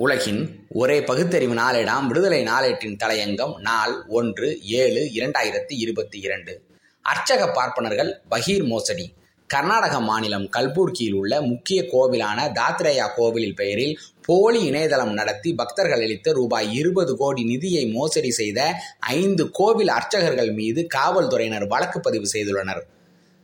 உலகின் ஒரே பகுத்தறிவு நாளேடாம் விடுதலை நாளேட்டின் தலையங்கம் நாள் ஒன்று ஏழு இரண்டாயிரத்தி இருபத்தி இரண்டு. அர்ச்சக பார்ப்பனர்கள் பகீர் மோசடி. கர்நாடக மாநிலம் கல்பூர்கியில் உள்ள முக்கிய கோவிலான தாத்ரேயா கோவிலில் பெயரில் போலி இணையதளம் நடத்தி பக்தர்கள் அளித்த ரூபாய் இருபது கோடி நிதியை மோசடி செய்த ஐந்து கோவில் அர்ச்சகர்கள் மீது காவல்துறையினர் வழக்கு பதிவு செய்துள்ளனர்.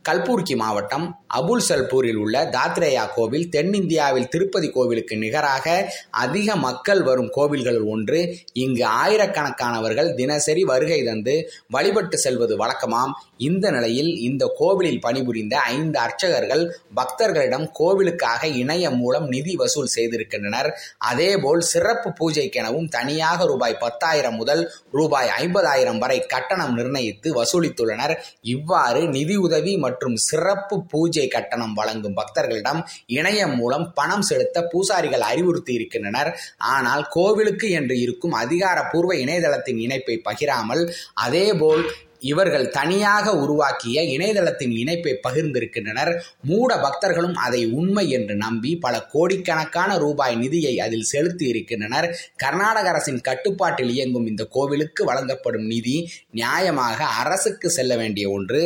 கல்பூர்கி மாவட்டம் அபுல் சல்பூரில் உள்ள தாத்ரேயா கோவில் தென்னிந்தியாவில் திருப்பதி கோவிலுக்கு நிகராக அதிக மக்கள் வரும் கோவில்களில் ஒன்று. இங்கு ஆயிரக்கணக்கானவர்கள் தினசரி வருகை தந்து வழிபட்டு செல்வது வழக்கமாம். இந்த நிலையில் இந்த கோவிலில் பணிபுரிந்த ஐந்து அர்ச்சகர்கள் பக்தர்களிடம் கோவிலுக்காக இணையம் மூலம் நிதி வசூல் செய்திருக்கின்றனர். அதேபோல் சிறப்பு பூஜைக்கெனவும் தனியாக ரூபாய் பத்தாயிரம் முதல் ரூபாய் ஐம்பதாயிரம் வரை கட்டணம் நிர்ணயித்து வசூலித்துள்ளனர். இவ்வாறு நிதியுதவி மற்றும் மற்றும் சிறப்பு பூஜை கட்டணம் வழங்கும் பக்தர்களிடம் இணையம் மூலம் பணம் செலுத்த பூசாரிகள் அறிவுறுத்தி இருக்கின்றனர். ஆனால் கோவிலுக்கு என்று இருக்கும் அதிகாரப்பூர்வ இணையதளத்தின் இணைப்பை பகிராமல் அதேபோல் இவர்கள் தனியாக உருவாக்கிய இணையதளத்தின் இணைப்பை பகிர்ந்திருக்கின்றனர். மூட பக்தர்களும் அதை உண்மை என்று நம்பி பல கோடிக்கணக்கான ரூபாய் நிதியை அதில் செலுத்தி இருக்கின்றனர் கர்நாடக அரசின் கட்டுப்பாட்டில் இயங்கும் இந்த கோவிலுக்கு வழங்கப்படும் நிதி நியாயமாக அரசுக்கு செல்ல வேண்டிய ஒன்று.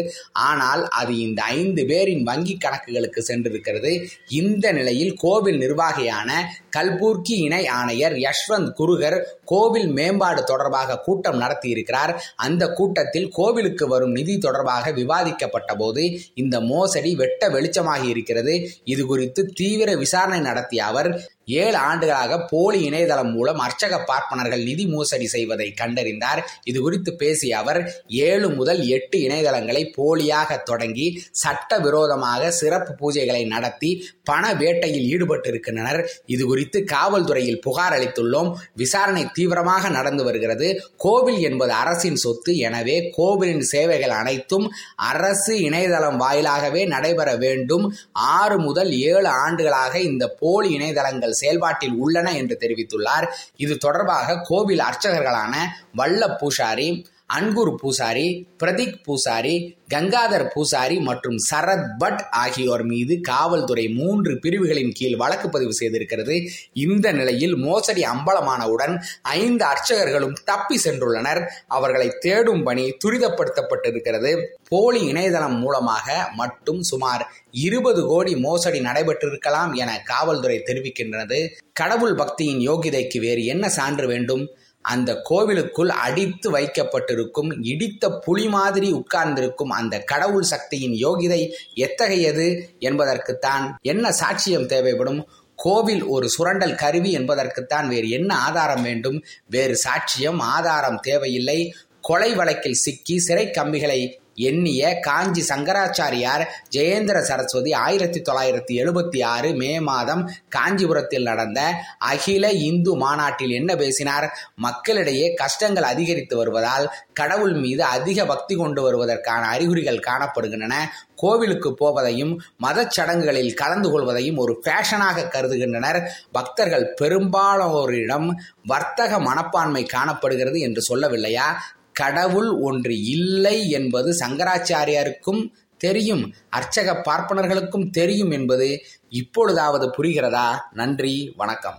ஆனால் அது இந்த ஐந்து பேரின் வங்கி கணக்குகளுக்கு சென்றிருக்கிறது. இந்த நிலையில் கோவில் நிர்வாகியான கல்பூர்கி இணை ஆணையர் யஷ்வந்த் குருகர் கோவில் மேம்பாடு தொடர்பாக கூட்டம் நடத்தியிருக்கிறார். அந்த கூட்டத்தில் கோவிலுக்கு வரும் நிதி தொடர்பாக விவாதிக்கப்பட்ட போது இந்த மோசடி வெட்ட வெளிச்சமாகி இருக்கிறது. இது குறித்து தீவிர விசாரணை நடத்திய அவர் ஏழு ஆண்டுகளாக போலி இணையதளம் மூலம் அர்ச்சக பார்ப்பனர்கள் நிதி மோசடி செய்வதை கண்டறிந்தார். இது குறித்து பேசிய அவர் ஏழு முதல் எட்டு இணையதளங்களை போலியாக தொடங்கி சட்ட விரோதமாக சிறப்பு பூஜைகளை நடத்தி பண வேட்டையில் ஈடுபட்டிருக்கின்றனர். இது குறித்து காவல்துறையில் புகார் அளித்துள்ளோம். விசாரணை தீவிரமாக நடந்து வருகிறது. கோவில் என்பது அரசின் சொத்து. எனவே கோவிலின் சேவைகள் அனைத்தும் அரசு இணையதளம் வாயிலாகவே நடைபெற வேண்டும். ஆறு முதல் ஏழு ஆண்டுகளாக இந்த போலி இணையதளங்கள் செயல்பாட்டில் உள்ளன என்று தெரிவித்துள்ளார். இது தொடர்பாக கோவில் அர்ச்சகர்களான வல்ல பூசாரி அன்குர் பூசாரி பிரதீக் பூசாரி கங்காதர் பூசாரி மற்றும் சரத் பட் ஆகியோர் மீது காவல்துறை மூன்று பிரிவுகளின் கீழ் வழக்கு பதிவு செய்திருக்கிறது. இந்த நிலையில் மோசடி அம்பலமானவுடன் ஐந்து அர்ச்சகர்களும் தப்பி சென்றுள்ளனர். அவர்களை தேடும் பணி துரிதப்படுத்தப்பட்டிருக்கிறது. போலி இணையதளம் மூலமாக மட்டும் சுமார் இருபது கோடி மோசடி நடைபெற்றிருக்கலாம் என காவல்துறை தெரிவிக்கின்றது. கடவுள் பக்தியின் யோகிதைக்கு வேறு என்ன சான்று வேண்டும்? அந்த கோவிலுக்குள் அடித்து வைக்கப்பட்டிருக்கும் இடித்த புலி மாதிரி உட்கார்ந்திருக்கும் அந்த கடவுள் சக்தியின் யோகிதை எத்தகையது என்பதற்குத்தான் என்ன சாட்சியம் தேவைப்படும்? கோவில் ஒரு சுரண்டல் கருவி என்பதற்குத்தான் வேறு என்ன ஆதாரம் வேண்டும்? வேறு சாட்சியம் ஆதாரம் தேவையில்லை. கொலை வழக்கில் சிக்கி சிறை கம்பிகளை எண்ணிய காஞ்சி சங்கராச்சாரியார் ஜெயேந்திர சரஸ்வதி ஆயிரத்தி தொள்ளாயிரத்தி எழுபத்தி ஆறு மே மாதம் காஞ்சிபுரத்தில் நடந்த அகில இந்து மாநாட்டில் என்ன பேசினார்? மக்களிடையே கஷ்டங்கள் அதிகரித்து வருவதால் கடவுள் மீது அதிக பக்தி கொண்டு வருவதற்கான அறிகுறிகள் காணப்படுகின்றன. கோவிலுக்கு போவதையும் மத சடங்குகளில் கலந்து கொள்வதையும் ஒரு ஃபேஷனாக கருதுகின்றனர். பக்தர்கள் பெரும்பாலோரிடம் வர்த்தக மனப்பான்மை காணப்படுகிறது என்று சொல்லவில்லையா? கடவுள் ஒன்று இல்லை என்பது சங்கராச்சாரியாருக்கும் தெரியும் அர்ச்சக பார்ப்பனர்களுக்கும் தெரியும் என்பது இப்பொழுதாவது புரிகிறதா? நன்றி வணக்கம்.